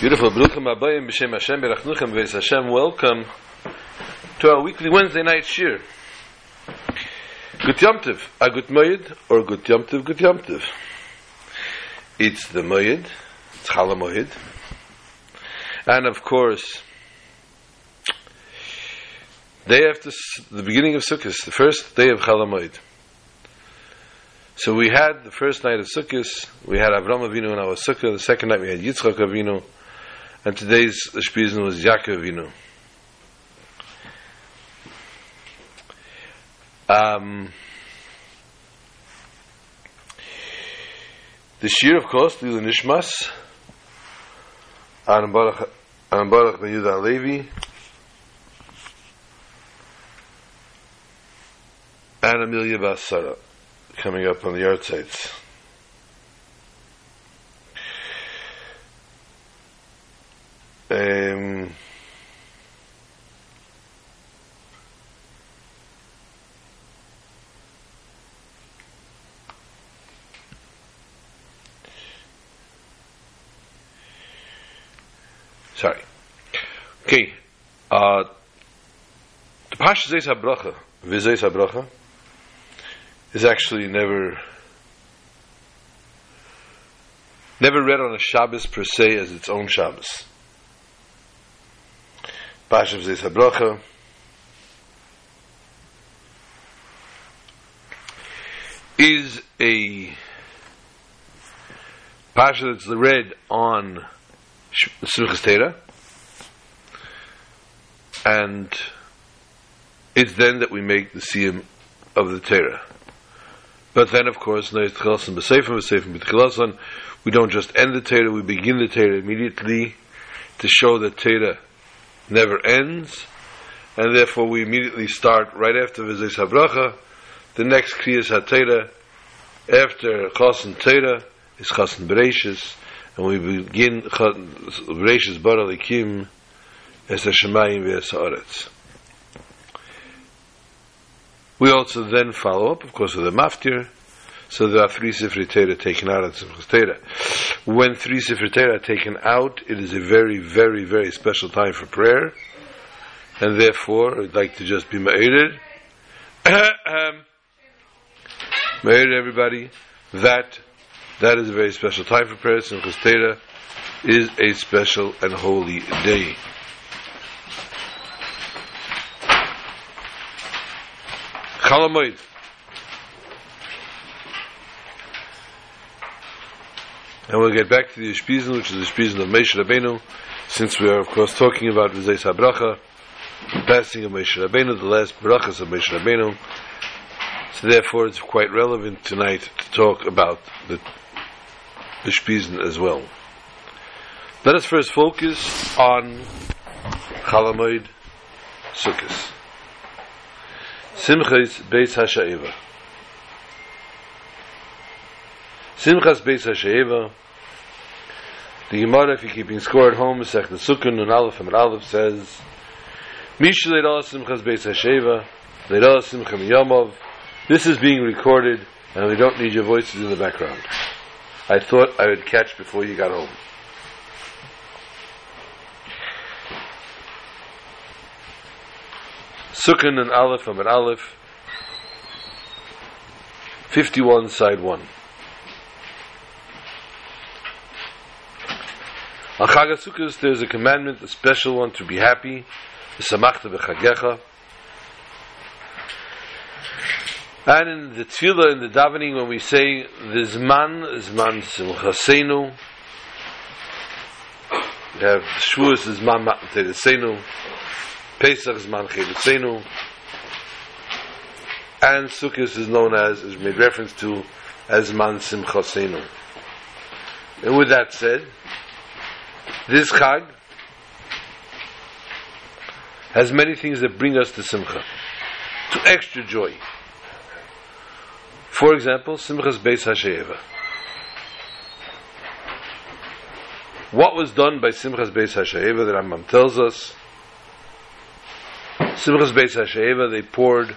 Beautiful. Bruchim Abayim B'Shem Hashem Berachnuchem V'ez Hashem. Welcome to our weekly Wednesday night shir. Gut Yom Tov, a Gut Moed, or Gut Yom Tov, Gut Yom Tov. It's the Moed, it's Chala Moed. And of course, day after the beginning of Sukkot, the first day of Chala Moed. So we had the first night of Sukkot, we had Avram Avinu in our Sukkah, the second night we had Yitzchak Avinu, and today's Shpizin was Yaakov Avinu. Um, the Shir, of course, Lila Nishmas, Aaron Baruch, Aaron Baruch Levi, and Amelia Basara coming up on the yahrzeits. Um, sorry. Okay. Uh, the Pasha Zeis HaBracha, Vizeis HaBracha, is actually never never read on a Shabbos per se as its own Shabbos. Pasha Zeis HaBracha is a Pasha that's read on Simchas Torah, and it's then that we make the siyum of the Torah. But then, of course, we don't just end the Torah, we begin the Torah immediately to show that Torah never ends, and therefore we immediately start right after V'Zeis HaBracha, the next Kriyas HaTorah, after Chasan Torah, is Chasan Bereishis, and we begin Bereishis Bar Alikim, Es HaShemayim HaOretz. We also then follow up, of course, with the maftir. So there are three Sifrei Torah taken out of Simchas Torah. When three Sifrei Torah are taken out, it is a very, very, very special time for prayer. And therefore, I'd like to just be ma'ated. ma'ated everybody, that that is a very special time for prayer. Simchas Torah is a special and holy day. Chalamoid. And we'll get back to the Shpizin, which is the Shpizin of Moshe Rabbeinu, since we are, of course, talking about Vizay Sabracha, the passing of Moshe Rabbeinu, the last brachas of Moshe Rabbeinu. So therefore, it's quite relevant tonight to talk about the, Shpizin as well. Let us first focus on Chalamoid Sukkot. Simchas Beis HaSha'eva. Simchas Beis HaSha'eva. The Gemara, if you're keeping score at home, Masech the Sukkot, and Aleph and Aleph says, Misha Leirah Simchas Beis HaSha'eva, Leirah Simcha Miyamov. This is being recorded, and we don't need your voices in the background. I thought I would catch before you got home. Sukkot and Aleph Amid Aleph, 51, side 1. On Chag HaSukkos, there's a commandment, a special one, to be happy, Samachta B'Chagecha. And in the Tefillah, in the davening, when we say, the Zman, Zman Simchasenu, we have Shavuos, Zman Matan Teresenu, Pesach is Man Chedetzenu, and Sukkot is known as, is made reference to, as Man Simchasenu. And with that said, this Chag has many things that bring us to Simcha, to extra joy. For example, Simchas Beis HaShe'eva. What was done by Simchas Beis HaShe'eva, the Rambam tells us, Simchas Beis HaShe'eva, they poured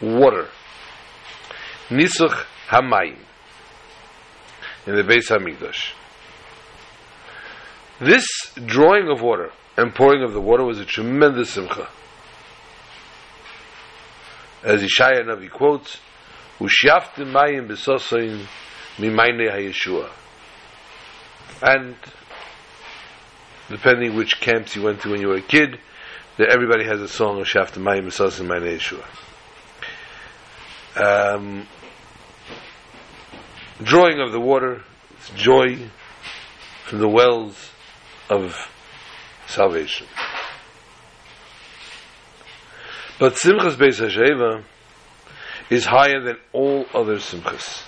water. Nisuch Hamayim. In the Beis HaMikdash. This drawing of water and pouring of the water was a tremendous simcha. As Ishaya Navi quotes, "Ushaftim mayim besosayin mimayne hayeshua." And depending which camps you went to when you were a kid, that everybody has a song of Shaftim mayim besosayin mimayne hayeshua. Um, drawing of the water, its joy from the wells of salvation. But Simchas Beis HaSheva is higher than all other Simchas.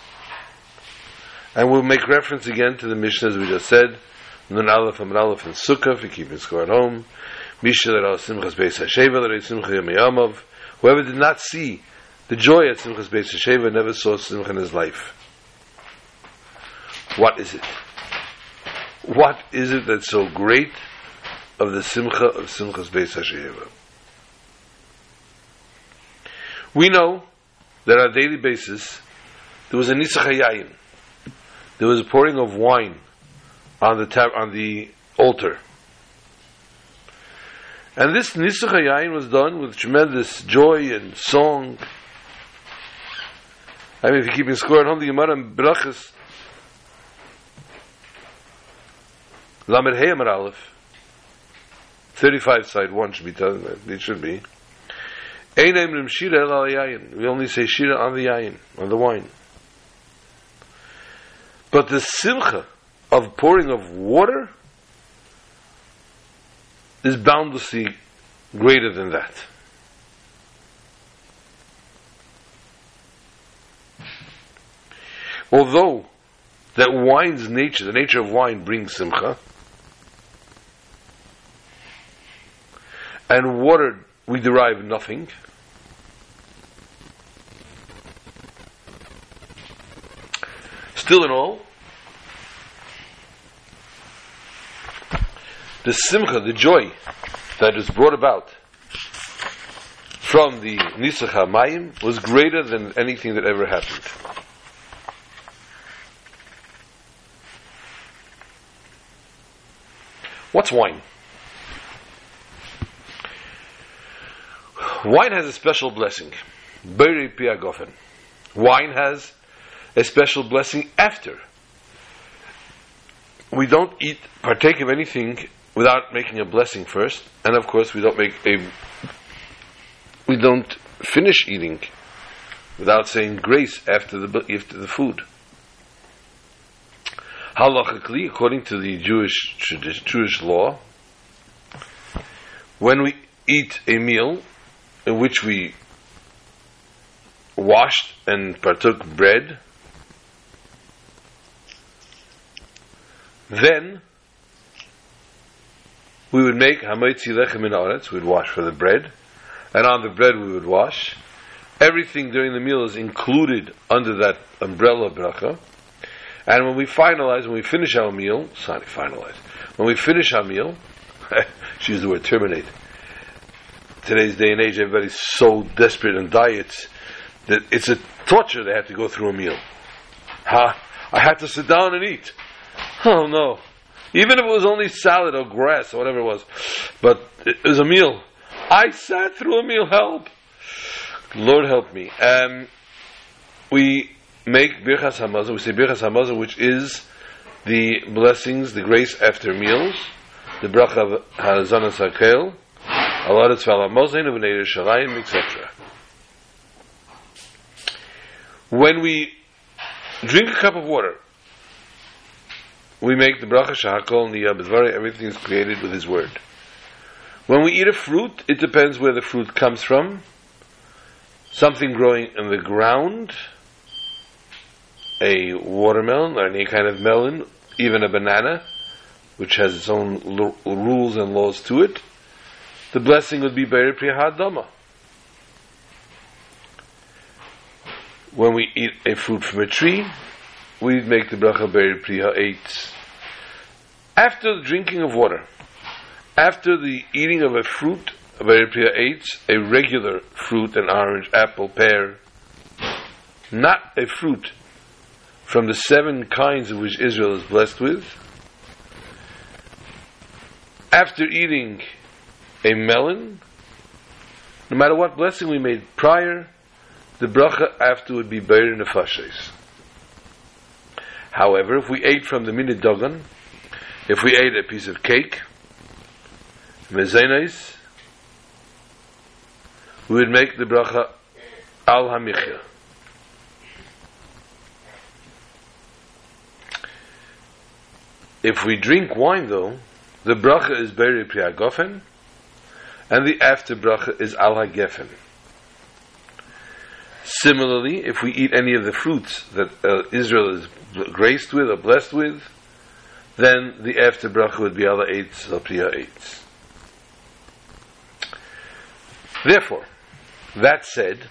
And we'll make reference again to the Mishnah as we just said, Nun Aleph Amr Aleph and Sukkah, if you keep in score at home, Mishnah that Simchas Beis HaSheva, that Simcha Yom whoever did not see the joy at Simchas Beis HaSheva never saw Simcha in his life. What is it? What is it that's so great of the Simcha of Simchas Beis HaSheva? We know that on a daily basis there was a Nisach HaYayin. There was a pouring of wine on the tab- on the altar. And this Nisach HaYayin was done with tremendous joy and song. I mean, if you keep in score at home, the Gemara and Brachas, Lamed Hey Amar Aleph, 35 side 1 should be that, it should be. Shira el al yayin. We only say shira on the yayin, on the wine. But the simcha of pouring of water is boundlessly greater than that. Although that wine's nature, the nature of wine brings simcha, and water we derive nothing. Still in all, the simcha, the joy that is brought about from the Nisach HaMayim was greater than anything that ever happened. What's wine? Wine has a special blessing. Beri piagofen. Wine has a special blessing after. We don't eat, partake of anything without making a blessing first, and of course we don't make a, we don't finish eating without saying grace after the after the food. Halachically, according to the Jewish Jewish law, when we eat a meal, in which we washed and partook bread, then we would make hamoitzi lechem in aretz, we'd wash for the bread, and on the bread we would wash. Everything during the meal is included under that umbrella bracha. And when we finalize, when we finish our meal, sorry, finalize, when we finish our meal, she used the word terminate, today's day and age, everybody's so desperate on diets that it's a torture they have to go through a meal. Huh? I had to sit down and eat. Oh no. Even if it was only salad or grass or whatever it was. But it was a meal. I sat through a meal. Help. Lord help me. Um, we make Birchas Hamazon, we say Birchas Hamazon, which is the blessings, the grace after meals, the bracha of Hazan Sakel, V'alamozein u'bnei Yerushalayim, etc. When we drink a cup of water, we make the bracha shahakol niyah everything is created with His word. When we eat a fruit, it depends where the fruit comes from. Something growing in the ground, a watermelon or any kind of melon, even a banana, which has its own l- rules and laws to it the blessing would be Beri Priyahadama. When we eat a fruit from a tree, we make the bracha Beri Priya eight. After the drinking of water, after the eating of a fruit, Beri Priya eight, a regular fruit, an orange, apple, pear, not a fruit from the seven kinds of which Israel is blessed with, after eating a melon, no matter what blessing we made prior, the bracha after would be borei nefashos. However, if we ate from the minute if we ate a piece of cake, mezenes, we would make the bracha al hamichya. If we drink wine, though, the bracha is buried priagofen, and the after bracha is al hagefen. Similarly, if we eat any of the fruits that uh, Israel is graced with or blessed with, then the after bracha would be al eitz al priya eitz. Therefore, that said,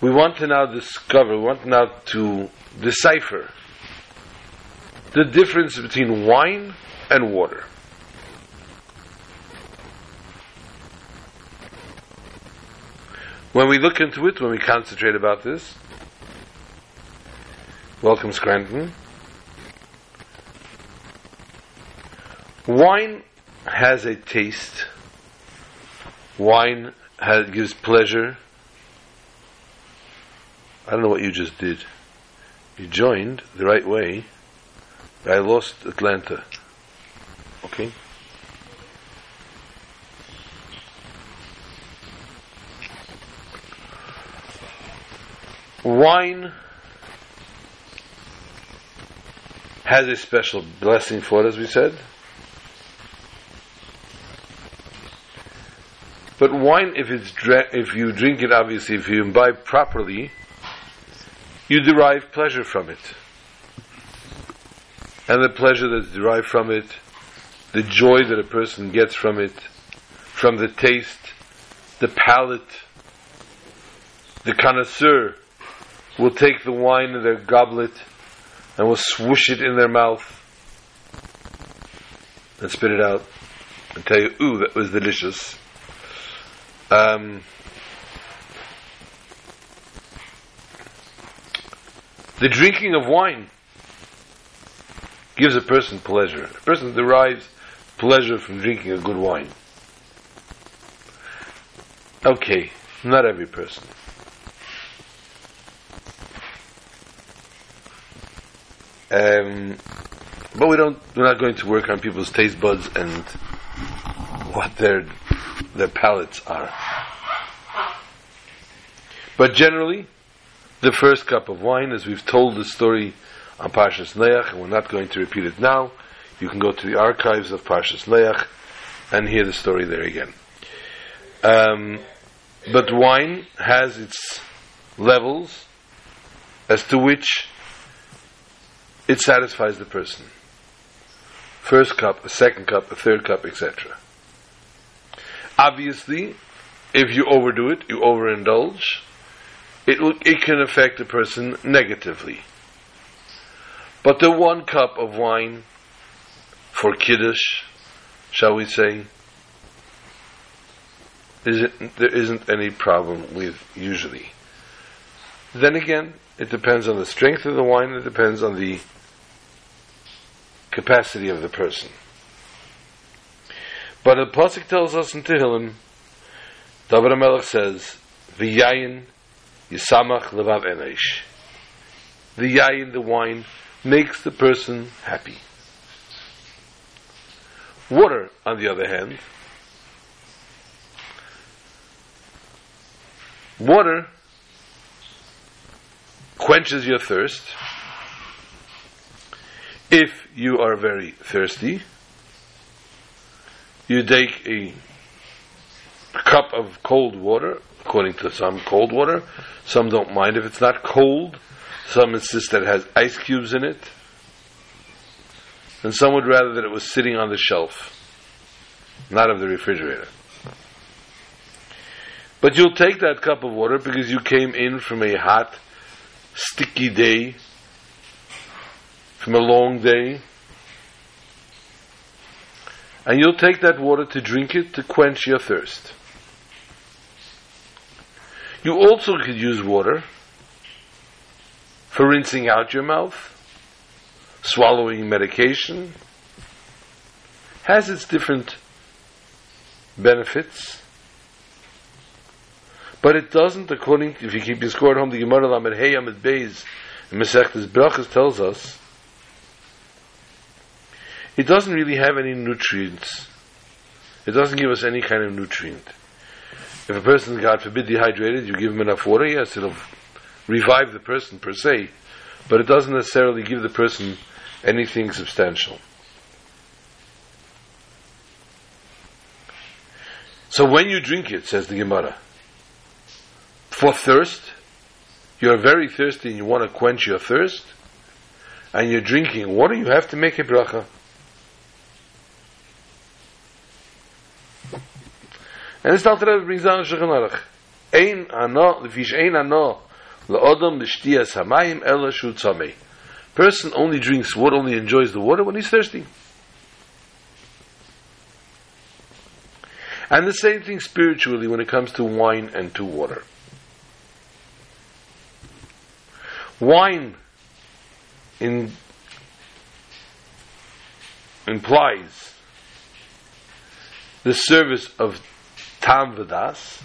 we want to now discover, we want now to decipher the difference between wine and water. When we look into it, when we concentrate about this, welcome Scranton. Wine has a taste. Wine has, gives pleasure. I don't know what you just did. You joined the right way. I lost Atlanta. Okay? Wine has a special blessing for it, as we said. But wine, if it's dra- if you drink it, obviously, if you imbibe properly, you derive pleasure from it. And the pleasure that's derived from it, the joy that a person gets from it, from the taste, the palate, the connoisseur will take the wine in their goblet and will swoosh it in their mouth and spit it out and tell you, ooh, that was delicious. Um, the drinking of wine gives a person pleasure. A person derives pleasure from drinking a good wine. Okay, not every person. Um, but we don't. We're not going to work on people's taste buds and what their their palates are. But generally, the first cup of wine, as we've told the story on Parshas Leach, and we're not going to repeat it now. You can go to the archives of Parshas Leach and hear the story there again. Um, but wine has its levels as to which it satisfies the person. First cup, a second cup, a third cup, etc. Obviously, if you overdo it, you overindulge, it, will, it can affect a person negatively. But the one cup of wine for Kiddush, shall we say, isn't, there isn't any problem with usually. Then again, it depends on the strength of the wine, it depends on the capacity of the person. But the Pasuk tells us in Tehillim, David HaMelech says, V'yayin yisamach levav enesh. The yayin, the wine, makes the person happy. Water, on the other hand, water quenches your thirst. If you are very thirsty, you take a cup of cold water, according to some cold water. Some don't mind if it's not cold. Some insist that it has ice cubes in it. And some would rather that it was sitting on the shelf, not of the refrigerator. But you'll take that cup of water because you came in from a hot, sticky day, from a long day, and you'll take that water to drink it to quench your thirst. You also could use water for rinsing out your mouth, swallowing medication, has its different benefits, but it doesn't, according, to if you keep your score at home, the Gemara Lamed Hey Amid Beis, in Masechtas Brachas tells us, it doesn't really have any nutrients. It doesn't give us any kind of nutrient. If a person, God forbid, dehydrated, you give him enough water, yes, it'll revive the person per se, but it doesn't necessarily give the person anything substantial. So when you drink it, says the Gemara, for thirst, you're very thirsty and you want to quench your thirst, and you're drinking water, you have to make a bracha. And this Alter Rebbe brings down Shulchan Aruch. Ein ano, ein ano, ela shu. Person only drinks water, only enjoys the water when he's thirsty. And the same thing spiritually when it comes to wine and to water. Wine in, implies the service of tam v'das.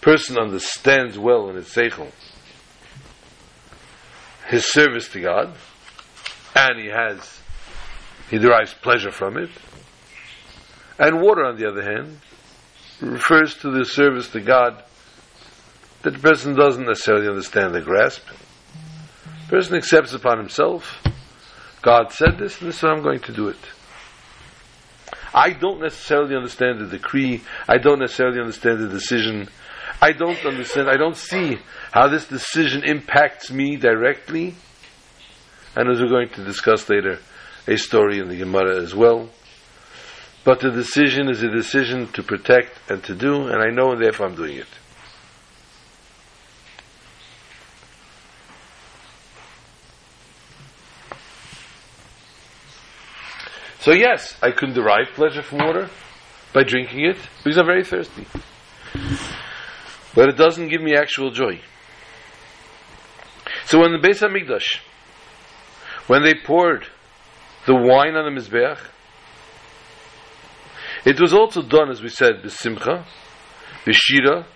Person understands well in his seichel his service to God, and he has he derives pleasure from it. And water, on the other hand, refers to the service to God that the person doesn't necessarily understand the grasp. The person accepts upon himself, God said this, and this is I'm going to do it. I don't necessarily understand the decree, I don't necessarily understand the decision, I don't understand, I don't see how this decision impacts me directly. And as we're going to discuss later, a story in the Gemara as well. But the decision is a decision to protect and to do, and I know and therefore I'm doing it. So yes, I can derive pleasure from water by drinking it because I'm very thirsty. But it doesn't give me actual joy. So when the Beis Hamikdash, when they poured the wine on the Mizbeach, it was also done, as we said, b'simcha, b'shira,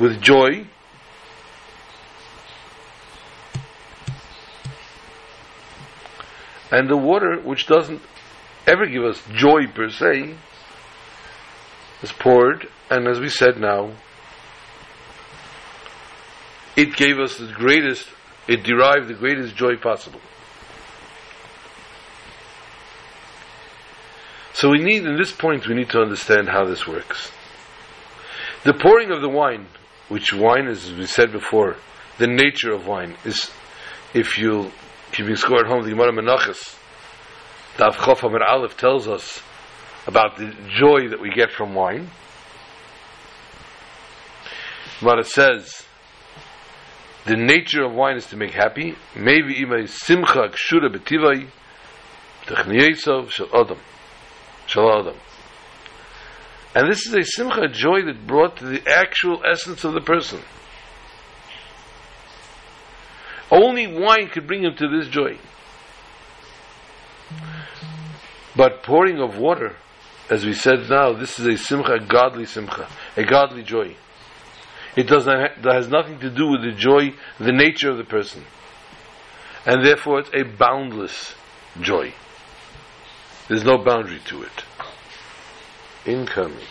with joy, and the water, which doesn't ever give us joy per se, is poured, and as we said now, it gave us the greatest, it derived the greatest joy possible. So we need, in this point, we need to understand how this works. The pouring of the wine, which wine is, as we said before, the nature of wine is, if you keep your score at home, the Gemara Menachas, Dav Chof Amar Aleph tells us about the joy that we get from wine. What it says, the nature of wine is to make happy. Maybe imay simcha kshura betivai, techniyesav shel adam. Adam. And this is a simcha, joy that brought to the actual essence of the person. Only wine could bring him to this joy. But pouring of water, as we said now, this is a simcha, a godly simcha, a godly joy. It does not ha- that has nothing to do with the joy, the nature of the person. And therefore it's a boundless joy. There's no boundary to it. Incoming.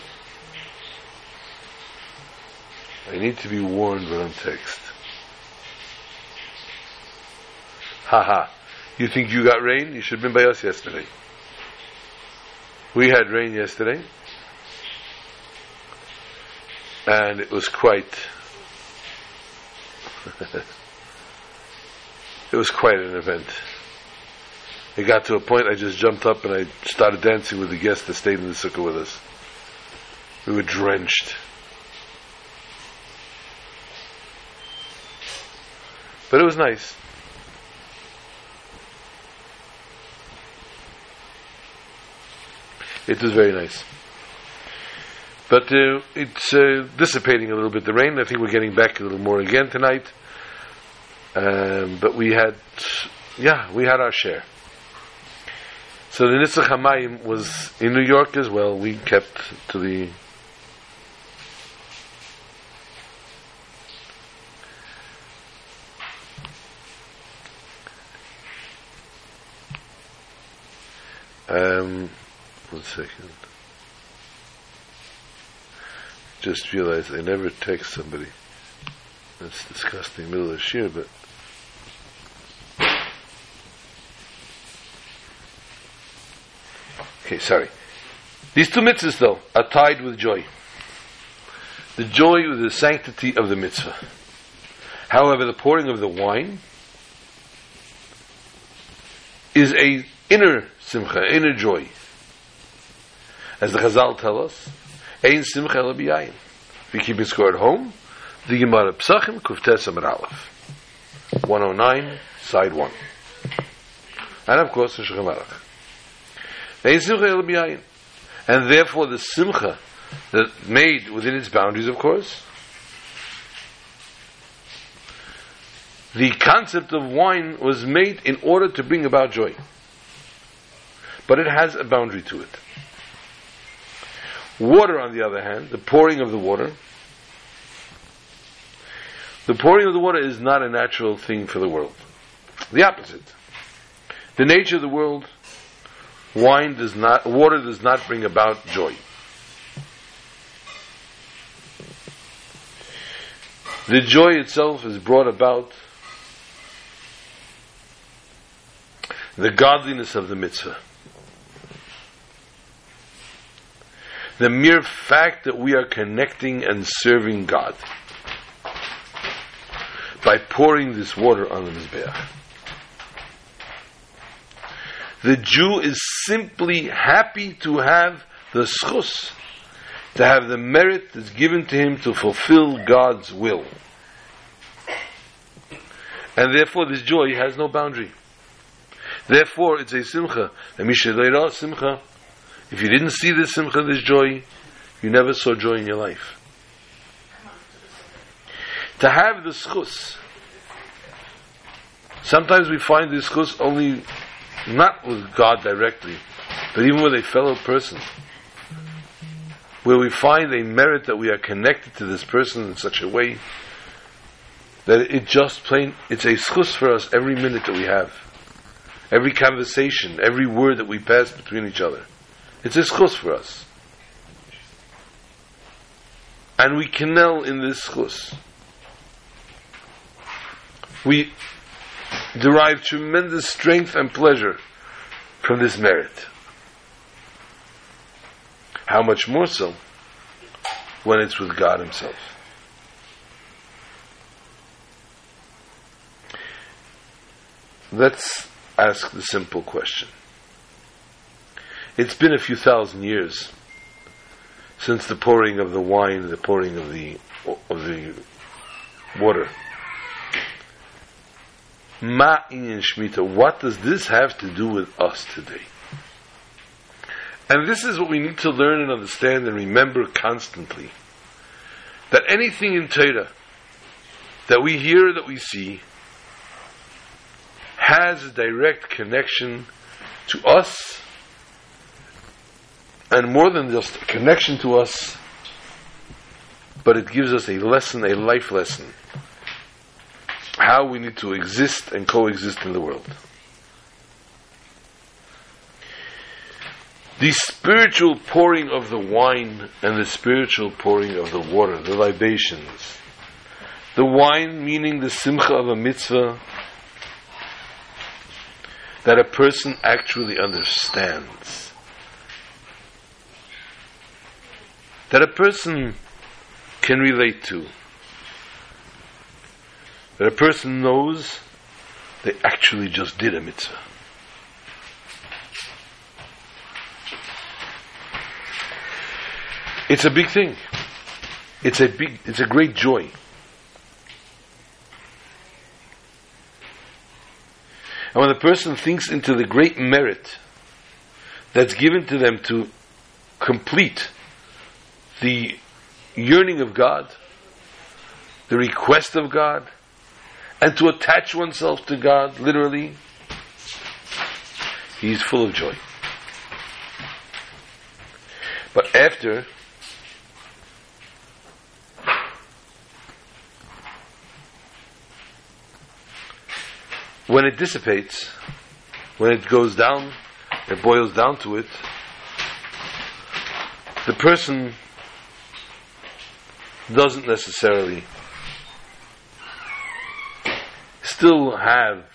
I need to be warned when I'm text. Haha. You think you got rain? You should have been by us yesterday. We had rain yesterday. And it was quite it was quite an event. It got to a point I just jumped up and I started dancing with the guests that stayed in the sukkah with us. We were drenched. But it was nice. It was very nice. But uh, it's uh, dissipating a little bit, the rain. I think we're getting back a little more again tonight. Um, but we had, yeah, we had our share. So the Nitzach Hamayim was in New York as well. We kept to the Um, one second. Just realized I never text somebody. That's disgusting, middle of shir, but. Okay, sorry. These two mitzvahs, though, are tied with joy. The joy with the sanctity of the mitzvah. However, the pouring of the wine is a inner simcha, inner joy. As the Chazal tell us, ein simcha ela biyayin. If you keep it score at home, the Gemara Psachim, Kuftes Amar Aleph. 109, side 1. And of course, the Shulchan Aruch. Ein simcha ela biyayin. And therefore the simcha that made within its boundaries, of course, the concept of wine was made in order to bring about joy but it has a boundary to it. Water, on the other hand, the pouring of the water, the pouring of the water is not a natural thing for the world. The opposite. The nature of the world, wine does not, water does not bring about joy. The joy itself is brought about the godliness of the mitzvah. The mere fact that we are connecting and serving God by pouring this water on the Mizbeach. The Jew is simply happy to have the schus, to have the merit that's given to him to fulfill God's will. And therefore this joy has no boundary. Therefore it's a simcha. And simcha if you didn't see this simcha, this joy, you never saw joy in your life. To have the schus, sometimes we find the schus only not with God directly, but even with a fellow person, where we find a merit that we are connected to this person in such a way that it just plain it's a schus for us every minute that we have, every conversation, every word that we pass between each other. It's a schus for us. And we kneel in this schus. We derive tremendous strength and pleasure from this merit. How much more so when it's with God Himself. Let's ask the simple question. It's been a few thousand years since the pouring of the wine, the pouring of the of the water. Ma in Shmita, what does this have to do with us today? And this is what we need to learn and understand and remember constantly. That anything in Torah that we hear, that we see, has a direct connection to us and more than just a connection to us, but it gives us a lesson, a life lesson, how we need to exist and coexist in the world. The spiritual pouring of the wine and the spiritual pouring of the water, the libations. The wine meaning the simcha of a mitzvah that a person actually understands that a person can relate to. That a person knows they actually just did a mitzvah. It's a big thing. It's a big, it's a great joy. And when a person thinks into the great merit that's given to them to complete the yearning of God, the request of God, and to attach oneself to God, literally, he's full of joy. But after, when it dissipates, when it goes down, it boils down to it, the person doesn't necessarily still have,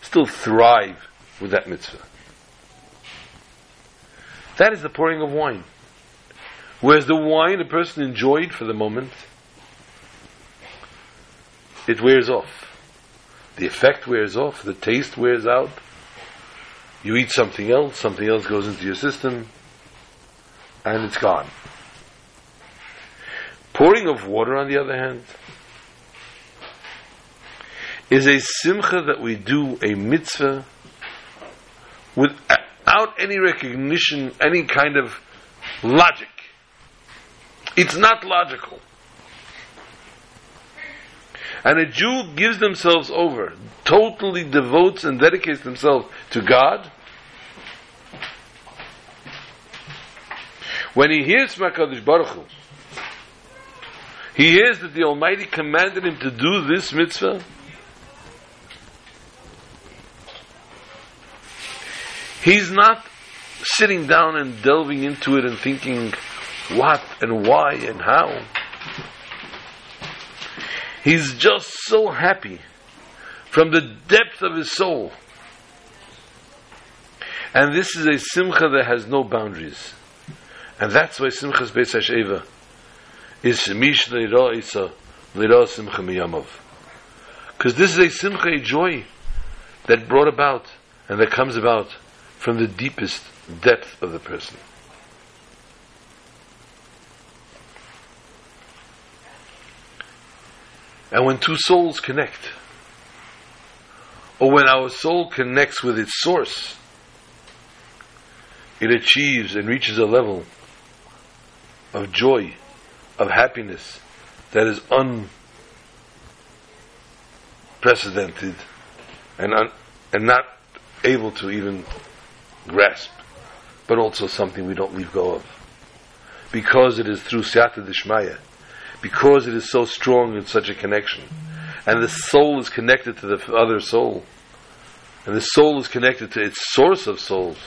still thrive with that mitzvah. That is the pouring of wine. Whereas the wine a person enjoyed for the moment, it wears off. The effect wears off, the taste wears out. You eat something else, something else goes into your system, and it's gone. Pouring of water, on the other hand, is a simcha that we do a mitzvah without any recognition, any kind of logic. It's not logical. And a Jew gives themselves over, totally devotes and dedicates themselves to God. When he hears from HaKadosh Baruch Hu, he hears that the Almighty commanded him to do this mitzvah. He's not sitting down and delving into it and thinking what and why and how. He's just so happy from the depth of his soul. And this is a simcha that has no boundaries. And that's why Simchas Beis HaSheva is Shemish Leira Isa, Leira Simcha Miyamav. Because this is a Simcha, a joy that brought about and that comes about from the deepest depth of the person. And when two souls connect, or when our soul connects with its source, it achieves and reaches a level of joy of happiness that is unprecedented and, un, and not able to even grasp, but also something we don't leave go of. Because it is through Siyata Dishmaya, because it is so strong in such a connection, and the soul is connected to the other soul, and the soul is connected to its source of souls,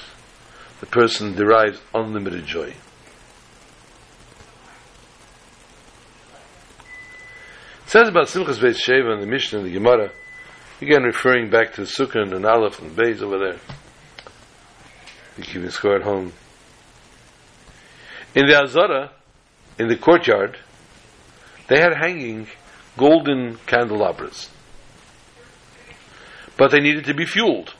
the person derives unlimited joy. It says about Simchas Beis Sheva in the Mishnah and the Gemara, again referring back to the Sukkah and Aleph and Beis over there. You keep score at home. In the Azara, in the courtyard, they had hanging golden candelabras. But they needed to be fueled.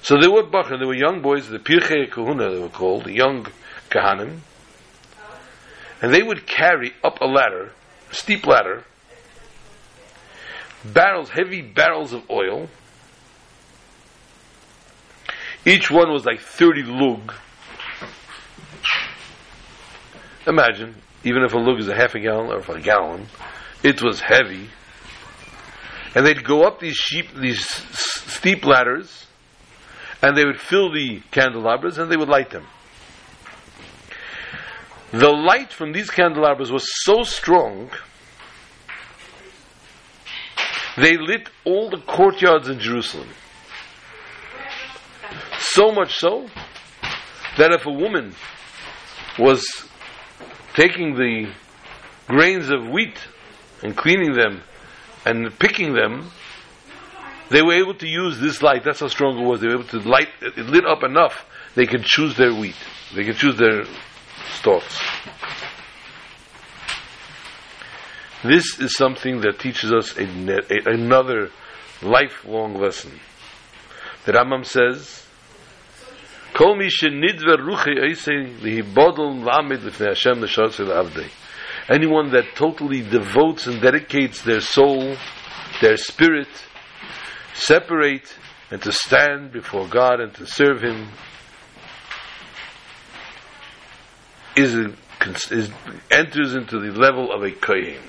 So they were Bachar, they were young boys, the Pirchei Kahuna they were called, the young Kahanim, and they would carry up a ladder steep ladder, barrels, heavy barrels of oil. Each one was like 30 lug. Imagine, even if a lug is a half a gallon or a gallon, it was heavy. And they'd go up these sheep, these steep ladders, and they would fill the candelabras and they would light them. The light from these candelabras was so strong, they lit all the courtyards in Jerusalem. So much so that if a woman was taking the grains of wheat and cleaning them and picking them, they were able to use this light. That's how strong it was. They were able to light it lit up enough they could choose their wheat. They could choose their thoughts. This is something that teaches us a, a, another lifelong lesson. The Rambam says, "Kol mi shenidver ruchi eisei lihibodol lamed lifnei Hashem la'avdei." Anyone that totally devotes and dedicates their soul, their spirit, separate and to stand before God and to serve Him is, a, is enters into the level of a kohen.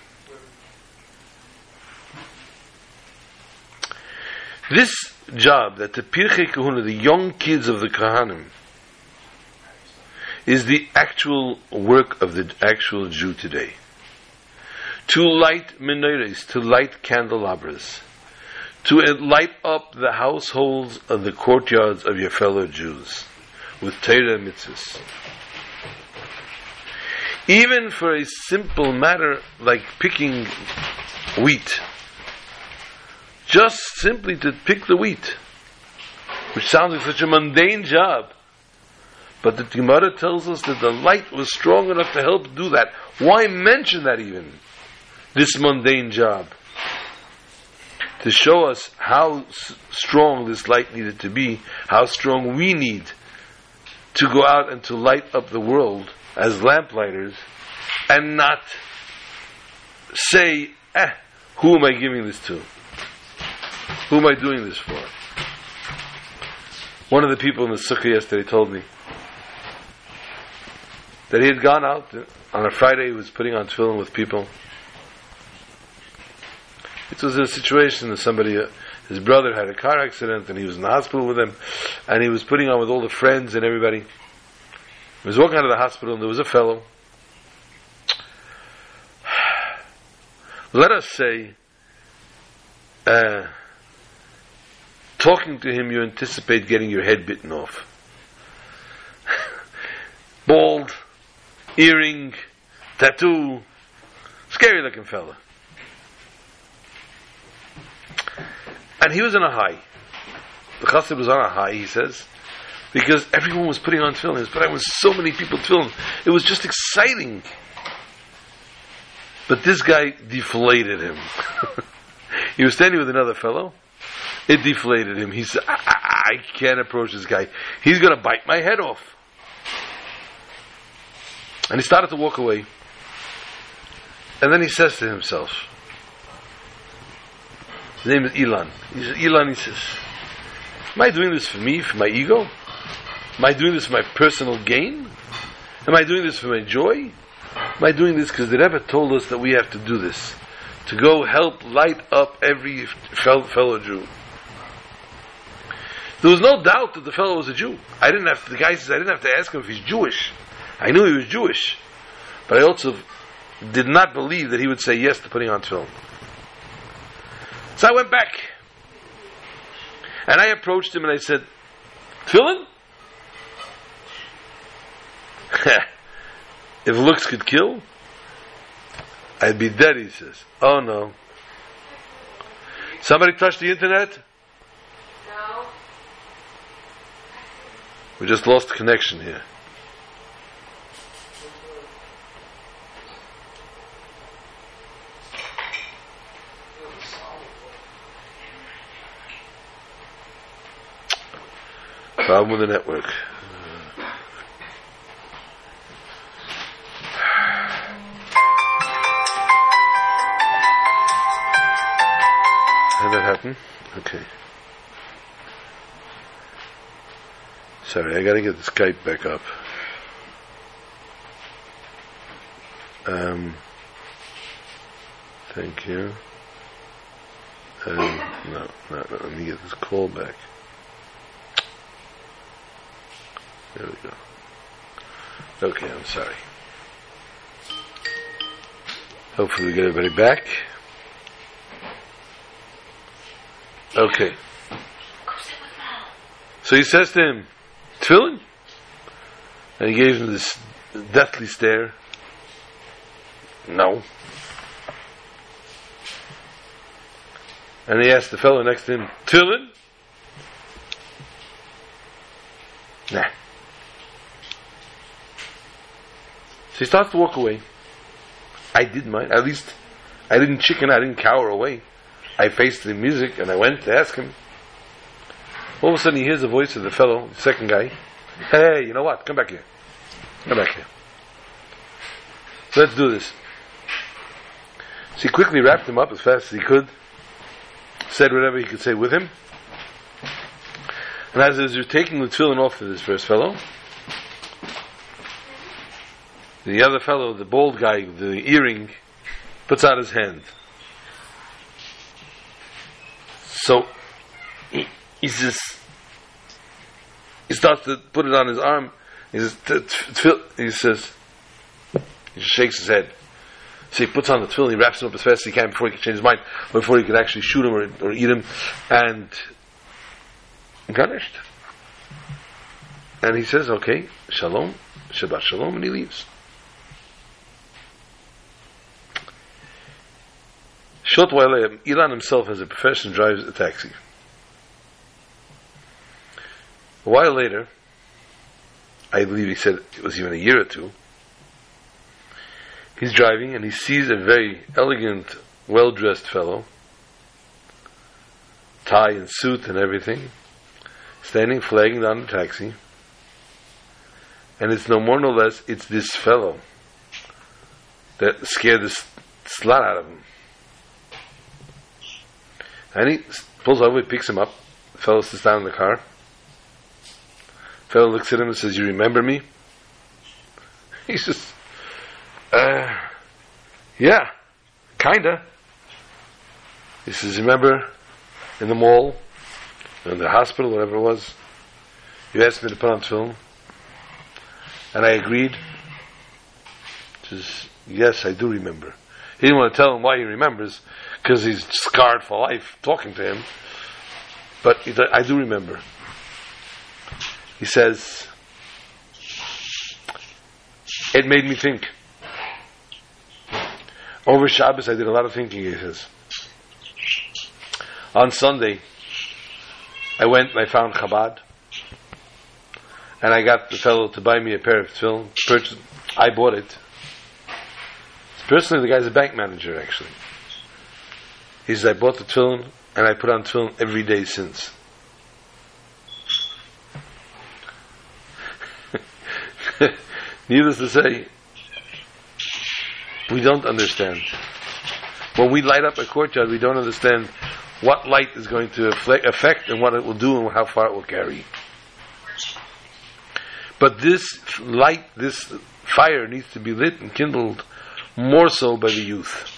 This job that the Pirchei Kahuna, the young kids of the Kahanim, is the actual work of the actual Jew today. To light menorahs, to light candelabras, to light up the households and the courtyards of your fellow Jews with Torah mitzvahs. Even for a simple matter like picking wheat, just simply to pick the wheat, which sounds like such a mundane job, but the Gemara tells us that the light was strong enough to help do that. Why mention that even? This mundane job. To show us how s- strong this light needed to be, how strong we need to go out and to light up the world as lamplighters and not say, eh, who am I giving this to? Who am I doing this for? One of the people in the sukkah yesterday told me that he had gone out on a Friday, he was putting on tefillin with people. It was a situation that somebody, uh, his brother had a car accident and he was in the hospital with him, and he was putting on with all the friends and everybody. He was walking out of the hospital and there was a fellow. Let us say, uh, talking to him, you anticipate getting your head bitten off. Bald, earring, tattoo, scary looking fella. And he was on a high. The chassid was on a high, he says, because everyone was putting on tefillin. But I was so many people tefillin. It was just exciting. But this guy deflated him. he was standing with another fellow. It deflated him. He said, I, I, I can't approach this guy. He's going to bite my head off. And he started to walk away. And then he says to himself, his name is Elon. He says, Elon, he says, Am I doing this for me, for my ego? Am I doing this for my personal gain? Am I doing this for my joy? Am I doing this because the Rebbe told us that we have to do this? To go help light up every fellow Jew. There was no doubt that the fellow was a Jew. I didn't have to, the guy says I didn't have to ask him if he's Jewish. I knew he was Jewish. But I also did not believe that he would say yes to putting on tefillin. So I went back. And I approached him and I said, Tefillin? if looks could kill, I'd be dead, he says. Oh no. Somebody touched the internet? No. We just lost connection here. Problem with the network. Did that happen? Okay. Sorry, I gotta get the Skype back up. Um, thank you. Um, no, no, no, let me get this call back. There we go. Okay, I'm sorry. Hopefully we get everybody back. Okay. So he says to him, Tefillin? And he gave him this deathly stare. No. And he asked the fellow next to him, Tefillin? Nah. So he starts to walk away. I did mine. At least I didn't chicken, I didn't cower away. I faced the music and I went to ask him. All of a sudden he hears the voice of the fellow, the second guy. Hey, you know what? Come back here. Come back here. Let's do this. So he quickly wrapped him up as fast as he could, said whatever he could say with him. And as he was taking the tefillin off of this first fellow, the other fellow, the bald guy, with the earring, puts out his hand. So he, says, he starts to put it on his arm, He says, he says, he shakes his head. So he puts on the tefillin, he wraps him up as fast as he can before he can change his mind, before he can actually shoot him or, or eat him, and garnished. And he says, okay, shalom, Shabbat shalom, and he leaves. Short while Ilan himself, as a profession, drives a taxi. A while later, I believe he said it was even a year or two, he's driving and he sees a very elegant, well dressed fellow, tie and suit and everything, standing flagging down the taxi. And it's no more no less, it's this fellow that scared the slut out of him. And he pulls over, picks him up. The fellow sits down in the car. fellow looks at him and says, You remember me? He says, Uh, yeah, kinda. He says, Remember in the mall, in the hospital, whatever it was, you asked me to put on film? And I agreed. He says, Yes, I do remember. He didn't want to tell him why he remembers, because he's scarred for life talking to him. But I do remember. He says, It made me think. Over Shabbos, I did a lot of thinking, he says. On Sunday, I went and I found Chabad. And I got the fellow to buy me a pair of tefillin. I bought it. Personally, the guy's a bank manager, actually. He says, I bought the tefillin, and I put on tefillin every day since. Needless to say, we don't understand. When we light up a courtyard, we don't understand what light is going to affect and what it will do and how far it will carry. But this light, this fire needs to be lit and kindled more so by the youth.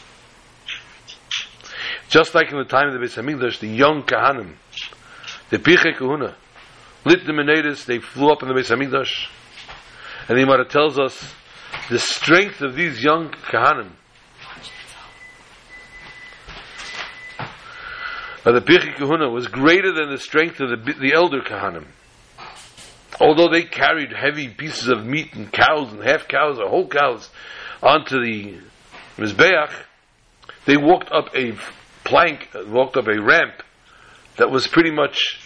Just like in the time of the Beis Hamikdash, the young Kahanim, the Piche Kahuna, lit the Menadas, they flew up in the Beis Hamikdash. And the Gemara tells us the strength of these young Kahanim, of the Piche Kahuna, was greater than the strength of the, the elder Kahanim. Although they carried heavy pieces of meat and cows and half cows or whole cows onto the Mizbeach, they walked up a plank, walked up a ramp that was pretty much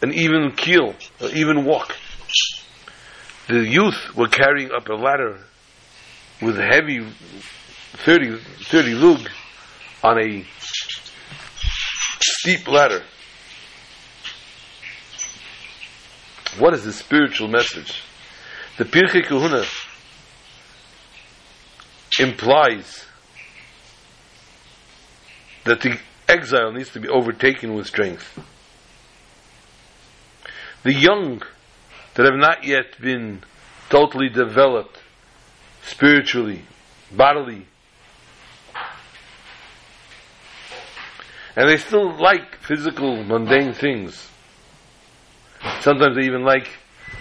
an even keel, an even walk. The youth were carrying up a ladder with heavy 30, 30 lug on a steep ladder. What is the spiritual message? The Pirkei Kahuna implies that the exile needs to be overtaken with strength. The young that have not yet been totally developed spiritually, bodily, and they still like physical, mundane things. Sometimes they even like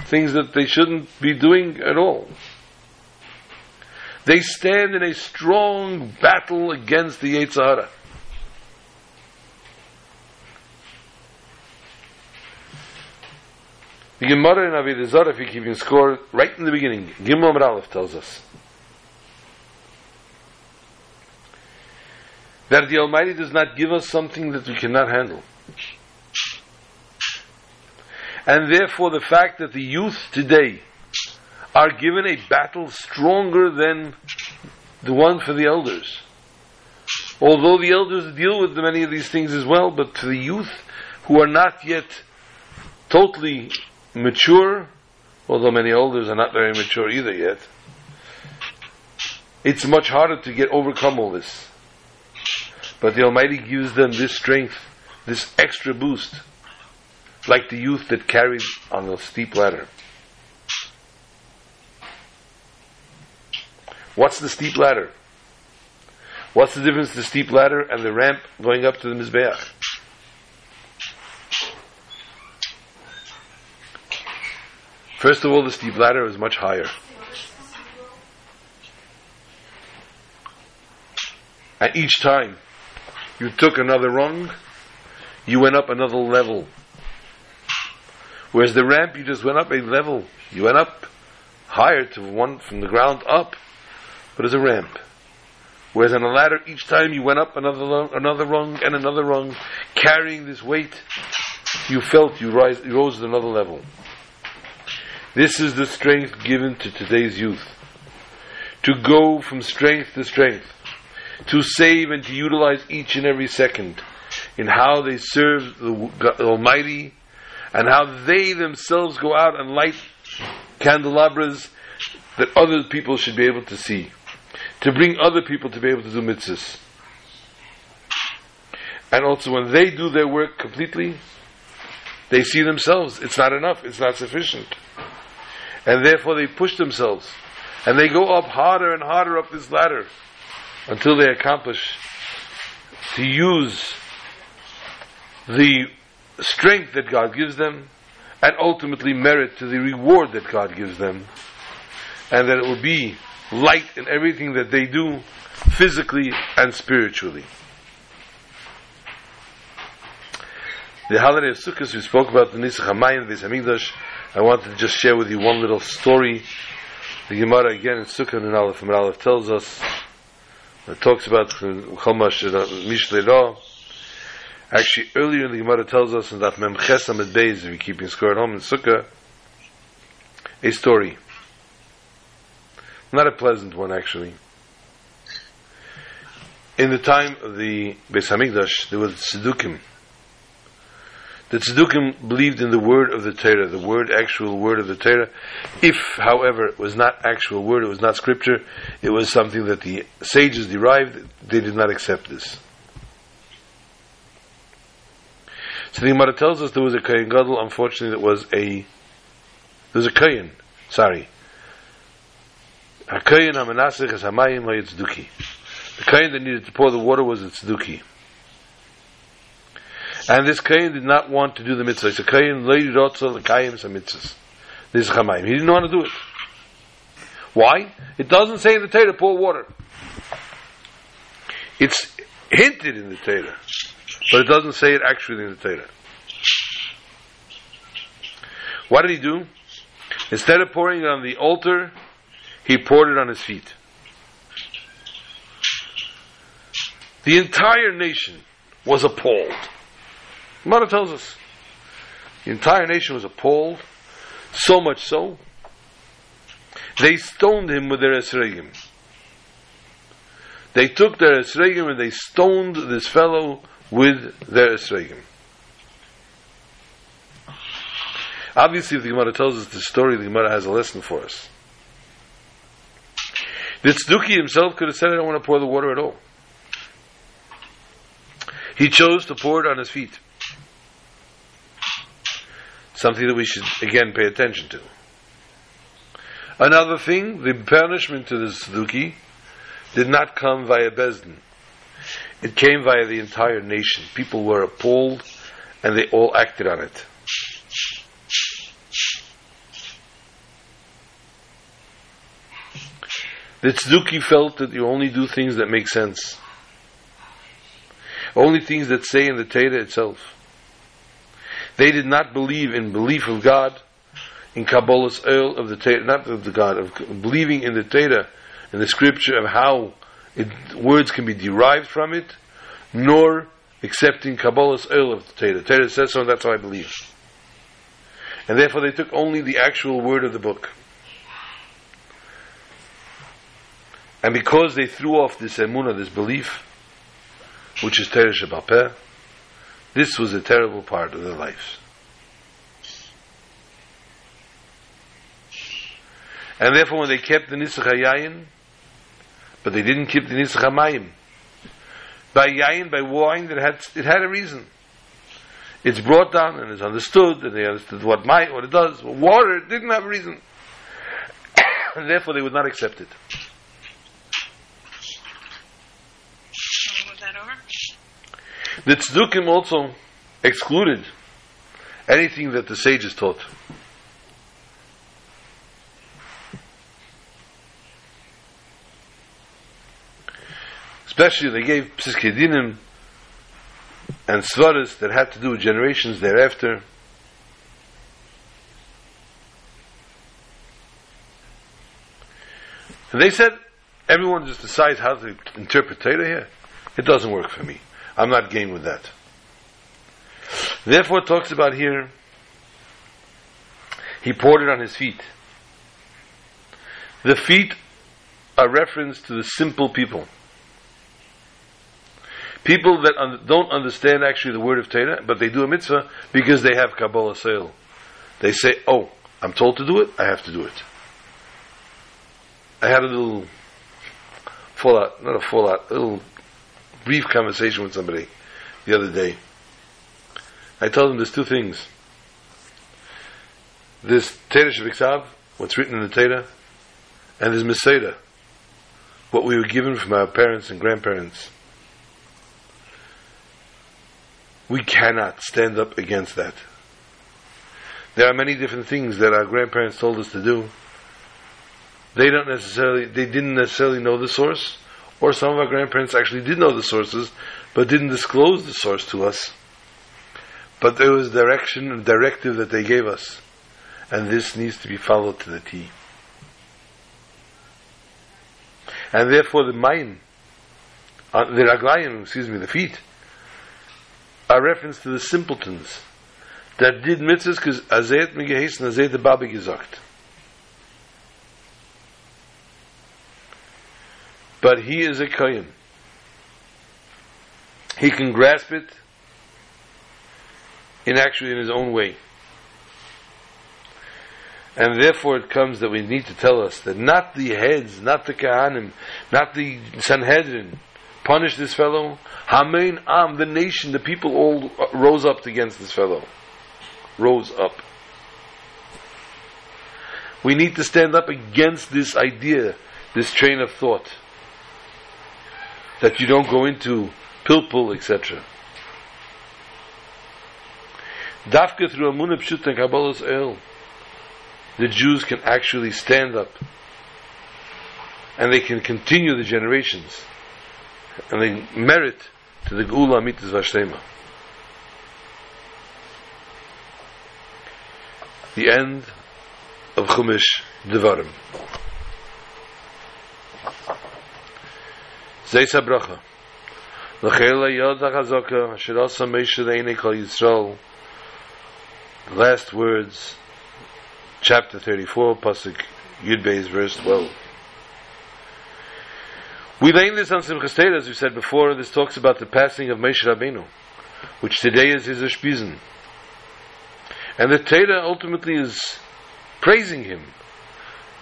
things that they shouldn't be doing at all. They stand in a strong battle against the Yetzirah. The Gemara in Avodah Zarah, if you keep score, right in the beginning, Gimel Aleph tells us that the Almighty does not give us something that we cannot handle. And therefore, the fact that the youth today are given a battle stronger than the one for the elders. Although the elders deal with many of these things as well, but to the youth who are not yet totally mature, although many elders are not very mature either yet, it's much harder to get overcome all this. But the Almighty gives them this strength, this extra boost, like the youth that carried on the steep ladder. What's the steep ladder? What's the difference the steep ladder and the ramp going up to the Mizbeach? First of all, the steep ladder is much higher. And each time you took another rung, you went up another level. Whereas the ramp, you just went up a level. You went up higher to one from the ground up, but as a ramp. Whereas on a ladder, each time you went up another another rung and another rung, carrying this weight, you felt you, rise, you rose to another level. This is the strength given to today's youth. To go from strength to strength. To save and to utilize each and every second in how they serve the Almighty and how they themselves go out and light candelabras that other people should be able to see. To bring other people to be able to do mitzvahs. And also when they do their work completely, they see themselves. It's not enough. It's not sufficient. And therefore they push themselves. And they go up harder and harder up this ladder until they accomplish to use the strength that God gives them and ultimately merit to the reward that God gives them. And that it will be light in everything that they do physically and spiritually. The holiday of Sukkot, we spoke about the Nisach HaMayim, the Hamikdash. I wanted to just share with you one little story. The Gemara again in Sukkot and Aleph from Aleph tells us, it talks about Chomash uh, Mishle Ra. Actually, earlier in the Gemara tells us in that Mem Chesam at Beis, if you're keeping score at home in Sukkah, a story. Not a pleasant one, actually. In the time of the Beis Hamikdash, there was Siddukim. The Tzedukkim believed in the word of the Torah, the word, actual word of the Torah. If, however, it was not actual word, it was not scripture, it was something that the sages derived, they did not accept this. So the Gemara tells us there was a Kohen Gadol, unfortunately, that was a, there was a Kohen, sorry. A Kohen HaManasich is Hamayim HaYitzuduki. The Kohen that needed to pour the water was a Tzeduki. And this Kohen did not want to do the mitzvah. It's a Kohen, Lady Rotza, the Kohen, some mitzvahs. This is Hamayim. He didn't want to do it. Why? It doesn't say in the Torah, pour water. It's hinted in the Torah, but it doesn't say it actually in the Torah. What did he do? Instead of pouring it on the altar, he poured it on his feet. The entire nation was appalled. Gemara tells us the entire nation was appalled, so much so they stoned him with their esregim. They took their esregim and they stoned this fellow with their esregim. Obviously, if the Gemara tells us the story, the Gemara has a lesson for us. The Tzduki himself could have said, I don't want to pour the water at all. He chose to pour it on his feet something that we should again pay attention to. Another thing, the punishment to the Tzduki did not come via Beis Din. It came via the entire nation. People were appalled and they all acted on it. The Tzduki felt that you only do things that make sense. Only things that say in the Torah itself. They did not believe in belief of God, in Kabbalas ol of the Torah, not of the God, of believing in the Torah, in the scripture of how it, words can be derived from it, nor accepting Kabbalas ol of the Torah. Torah says so, and that's how I believe. And therefore they took only the actual word of the book. And because they threw off this emunah, this belief, which is Torah Shabbat eh? This was a terrible part of their lives. And therefore, when they kept the Nisach HaYayin, but they didn't keep the Nisach HaMayim, by Yayin, by wine, it had, it had a reason. It's brought down and it's understood, and they understood what what it does. Water didn't have a reason. and therefore, they would not accept it. The tzdukim also excluded anything that the sages taught. Especially they gave psiskedinim and svaras that had to do with generations thereafter. And they said, everyone just decides how to interpret Torah here. It doesn't work for me. I'm not game with that. Therefore, it talks about here, he poured it on his feet. The feet are reference to the simple people. People that un- don't understand actually the word of Torah, but they do a mitzvah because they have Kabbalah sale. They say, oh, I'm told to do it, I have to do it. I had a little fallout, not a fallout, a little brief conversation with somebody the other day. I told him there's two things. There's Torah Shabbat what's written in the Torah, and there's Meseda, what we were given from our parents and grandparents. We cannot stand up against that. There are many different things that our grandparents told us to do. They don't necessarily, they didn't necessarily know the source, or some of our grandparents actually did know the sources, but didn't disclose the source to us. But there was direction and directive that they gave us, and this needs to be followed to the T. And therefore the mind, uh, the raglayim, excuse me, the feet, are reference to the simpletons that did mitzvahs because azayet migehes and azayet the babi gesagt. But he is a kohen. He can grasp it in actually in his own way. And therefore it comes that we need to tell us that not the heads, not the Kahanim, not the Sanhedrin punished this fellow. Hamein Am, the nation, the people all rose up against this fellow. Rose up. We need to stand up against this idea, this train of thought. That you don't go into pilpul, etc. Dafka through Amunah Pshut and Kabbalah's El the Jews can actually stand up and they can continue the generations and they merit to the Geula Mitzvah Vashlema. The end of Chumash Devarim. Zeisa Bracha. L'chela yod ha'chazaka asher asa Moshe le'enei kol Yisrael. Last words chapter 34, Pasuk Yud Beis, verse 12. We learn this on Simchas Torah, as we said before, this talks about the passing of Moshe Rabbeinu, which today is his Ashpizin. And the Torah ultimately is praising him,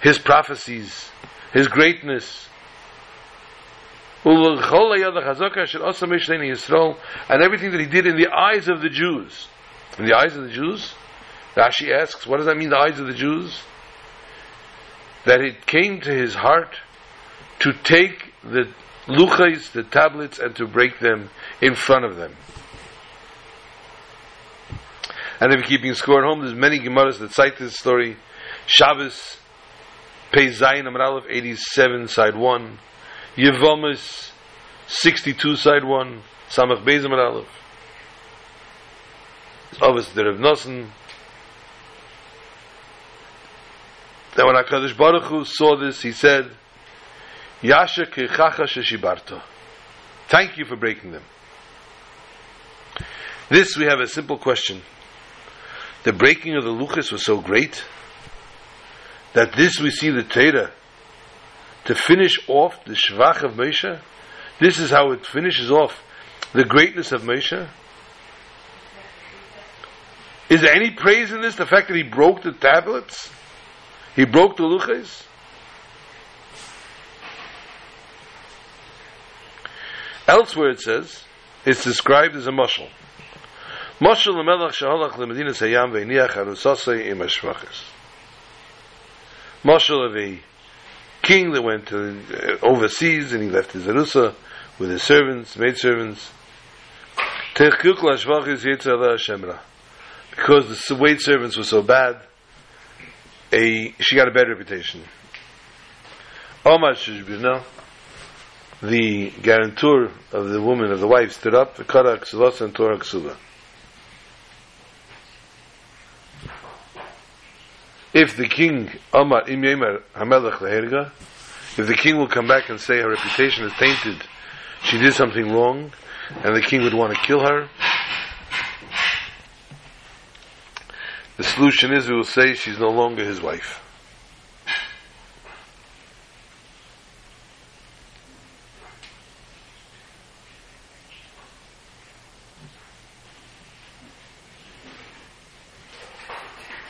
his prophecies, his greatness. And everything that he did in the eyes of the Jews. In the eyes of the Jews, Rashi asks, what does that mean, the eyes of the Jews? That it came to his heart to take the luchais, the tablets, and to break them in front of them. And if you're keeping score at home, there's many Gemaras that cite this story. Shabbos, Pei Zayin Amar Aleph, 87, side 1. Yevomis, 62, side 1. Samach Beis Amar Aleph. Obviously, the Rav Nosson, that when HaKadosh Baruch Hu saw this, he said, Yasha kechacha sheshibarto. Thank you for breaking them. This we have a simple question. The breaking of the luchas was so great that this we see the Torah to finish off the shvach of Moshe. This is how it finishes off the greatness of Moshe. Is there any praise in this? The fact that he broke the tablets? He broke the luchas. Elsewhere it says, it's described as a mushal. Mushal lemelach shehalach lemedina sayam ve'niach harusasei im hashvachis. Mushal of a king that went to, uh, overseas and he left his arusa with his servants, maidservants. Because the wait servants were so bad, a she got a bad reputation. Omar Shishbina, the guarantor of the woman, of the wife, stood up, the Kara Ksuvas and Torah Ksuva. If the king, Amar Im Yemer Hamelech Leherga, if the king will come back and say her reputation is tainted, she did something wrong, and the king would want to kill her, the solution is we will say she's no longer his wife.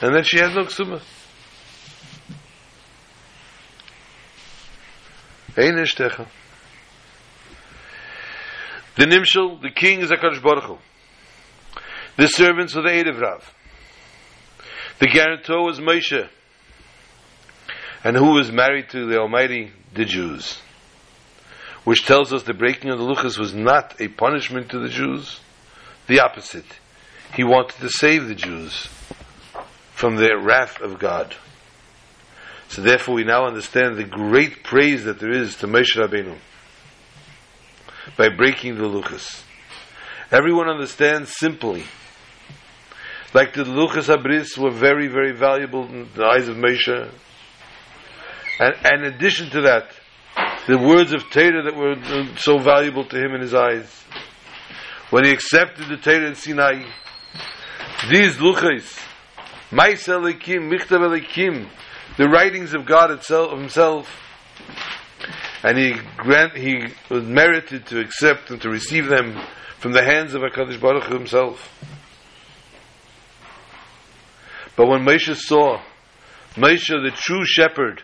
And then she has no ksuma. The Nimshal, the king is HaKadosh Baruch Hu. The servants of the aid of Rav. The guarantor was Moshe. And who was married to the Almighty? The Jews. Which tells us the breaking of the Luchas was not a punishment to the Jews. The opposite. He wanted to save the Jews from the wrath of God. So therefore we now understand the great praise that there is to Moshe Rabbeinu by breaking the luchas. Everyone understands simply. Like the luchas abris were very, very valuable in the eyes of Moshe. And, and in addition to that, the words of Torah that were so valuable to him in his eyes. When he accepted the Torah in Sinai, these luchas Maisa Elikim, Michtav Elikim, the writings of God itself, himself, and he grant he was merited to accept and to receive them from the hands of Hakadosh Baruch Hu himself. But when Moshe saw Moshe, the true shepherd,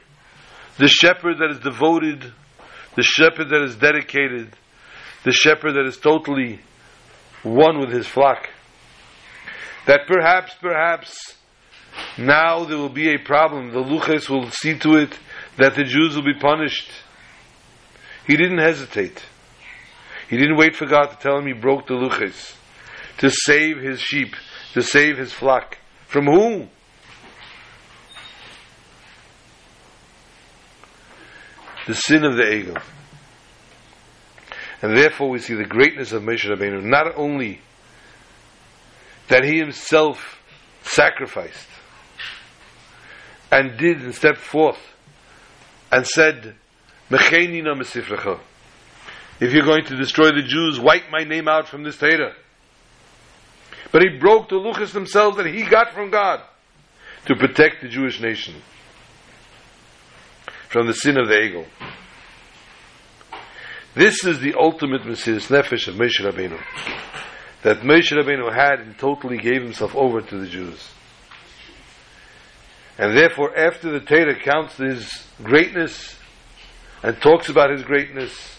the shepherd that is devoted, the shepherd that is dedicated, the shepherd that is totally one with his flock, that perhaps, perhaps now there will be a problem. The Luches will see to it that the Jews will be punished. He didn't hesitate. He didn't wait for God to tell him he broke the Luches to save his sheep, to save his flock. From whom? The sin of the Egel. And therefore we see the greatness of Moshe Rabbeinu. Not only that he himself sacrificed, and did and stepped forth and said, If you're going to destroy the Jews, wipe my name out from this Torah. But he broke the luchas themselves that he got from God to protect the Jewish nation from the sin of the Egel. This is the ultimate Mesiris Nefesh of Moshe Rabbeinu. That Moshe Rabbeinu had and totally gave himself over to the Jews. And therefore, after the Torah counts his greatness and talks about his greatness,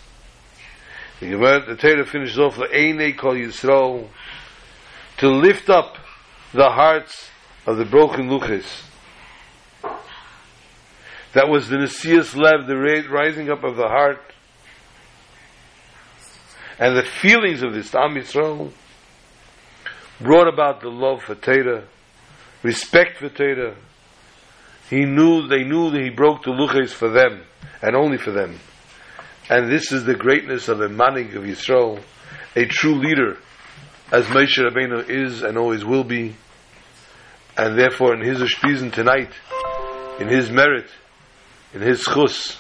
the, the Torah finishes off the Einei Kol Yisrael to lift up the hearts of the broken luchis. That was the Nesias Lev, the rising up of the heart, and the feelings of this Am Yisrael brought about the love for Torah, respect for Torah, he knew, they knew that he broke the luches for them, and only for them. And this is the greatness of a manig of Yisrael, a true leader, as Moshe Rabbeinu is and always will be. And therefore, in his Ushpizen tonight, in his merit, in his chus,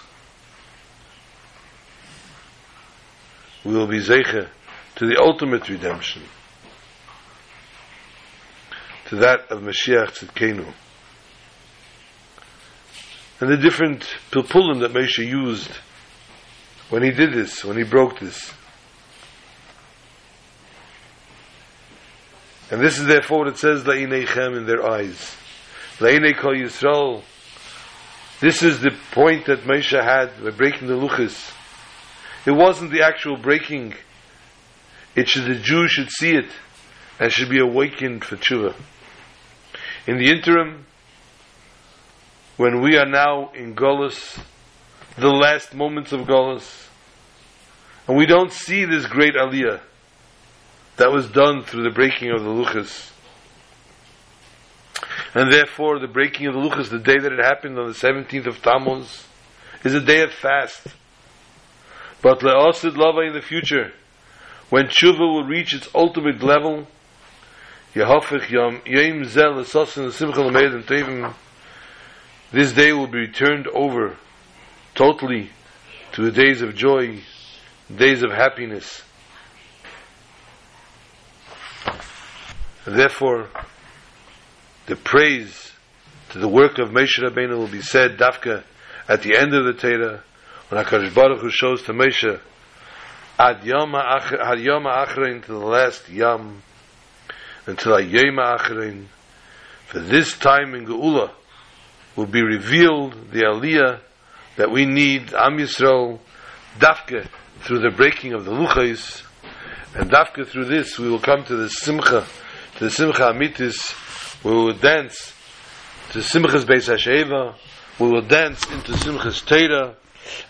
we will be zeicha to the ultimate redemption, to that of Mashiach Tzidkenu and the different pilpulim that Moshe used when he did this, when he broke this. And this is therefore what it says, La'inechem in their eyes. La'inei kol Yisrael. This is the point that Moshe had by breaking the luchas. It wasn't the actual breaking. It should, the Jew should see it and should be awakened for tshuva. In the interim, when we are now in Golas, the last moments of Golas, and we don't see this great Aliyah that was done through the breaking of the Luchas. And therefore, the breaking of the Luchas, the day that it happened on the 17th of Tammuz, is a day of fast. But le'asid lava in the future, when tshuva will reach its ultimate level, Yom Yom Zel Simcha and Tevim, this day will be turned over totally to the days of joy, days of happiness. Therefore, the praise to the work of Moshe Rabbeinu will be said, Dafka, at the end of the Torah, when HaKadosh Baruch Hu shows to Moshe, Ad Yom Achrein, to the last Yom, until Yom Achrein, for this time in Geula, will be revealed the Aliyah that we need, Am Yisrael, Dafka, through the breaking of the Luchais, and Dafka through this, we will come to the Simcha, to the Simcha Amitis, we will dance to Simchas Beis Hashoeva, we will dance into Simchas Torah,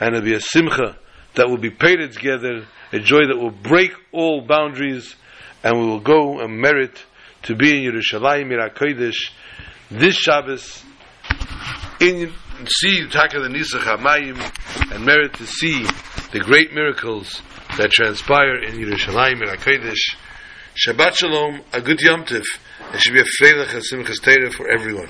and it'll be a Simcha that will be painted together, a joy that will break all boundaries, and we will go and merit to be in Yerushalayim, Kodesh, this Shabbos, in see Taka the Nisach HaMayim, and merit to see the great miracles that transpire in Yerushalayim, Kodesh. Shabbat Shalom, a good Yom Tif. It should be a Freilach and Simchas for everyone.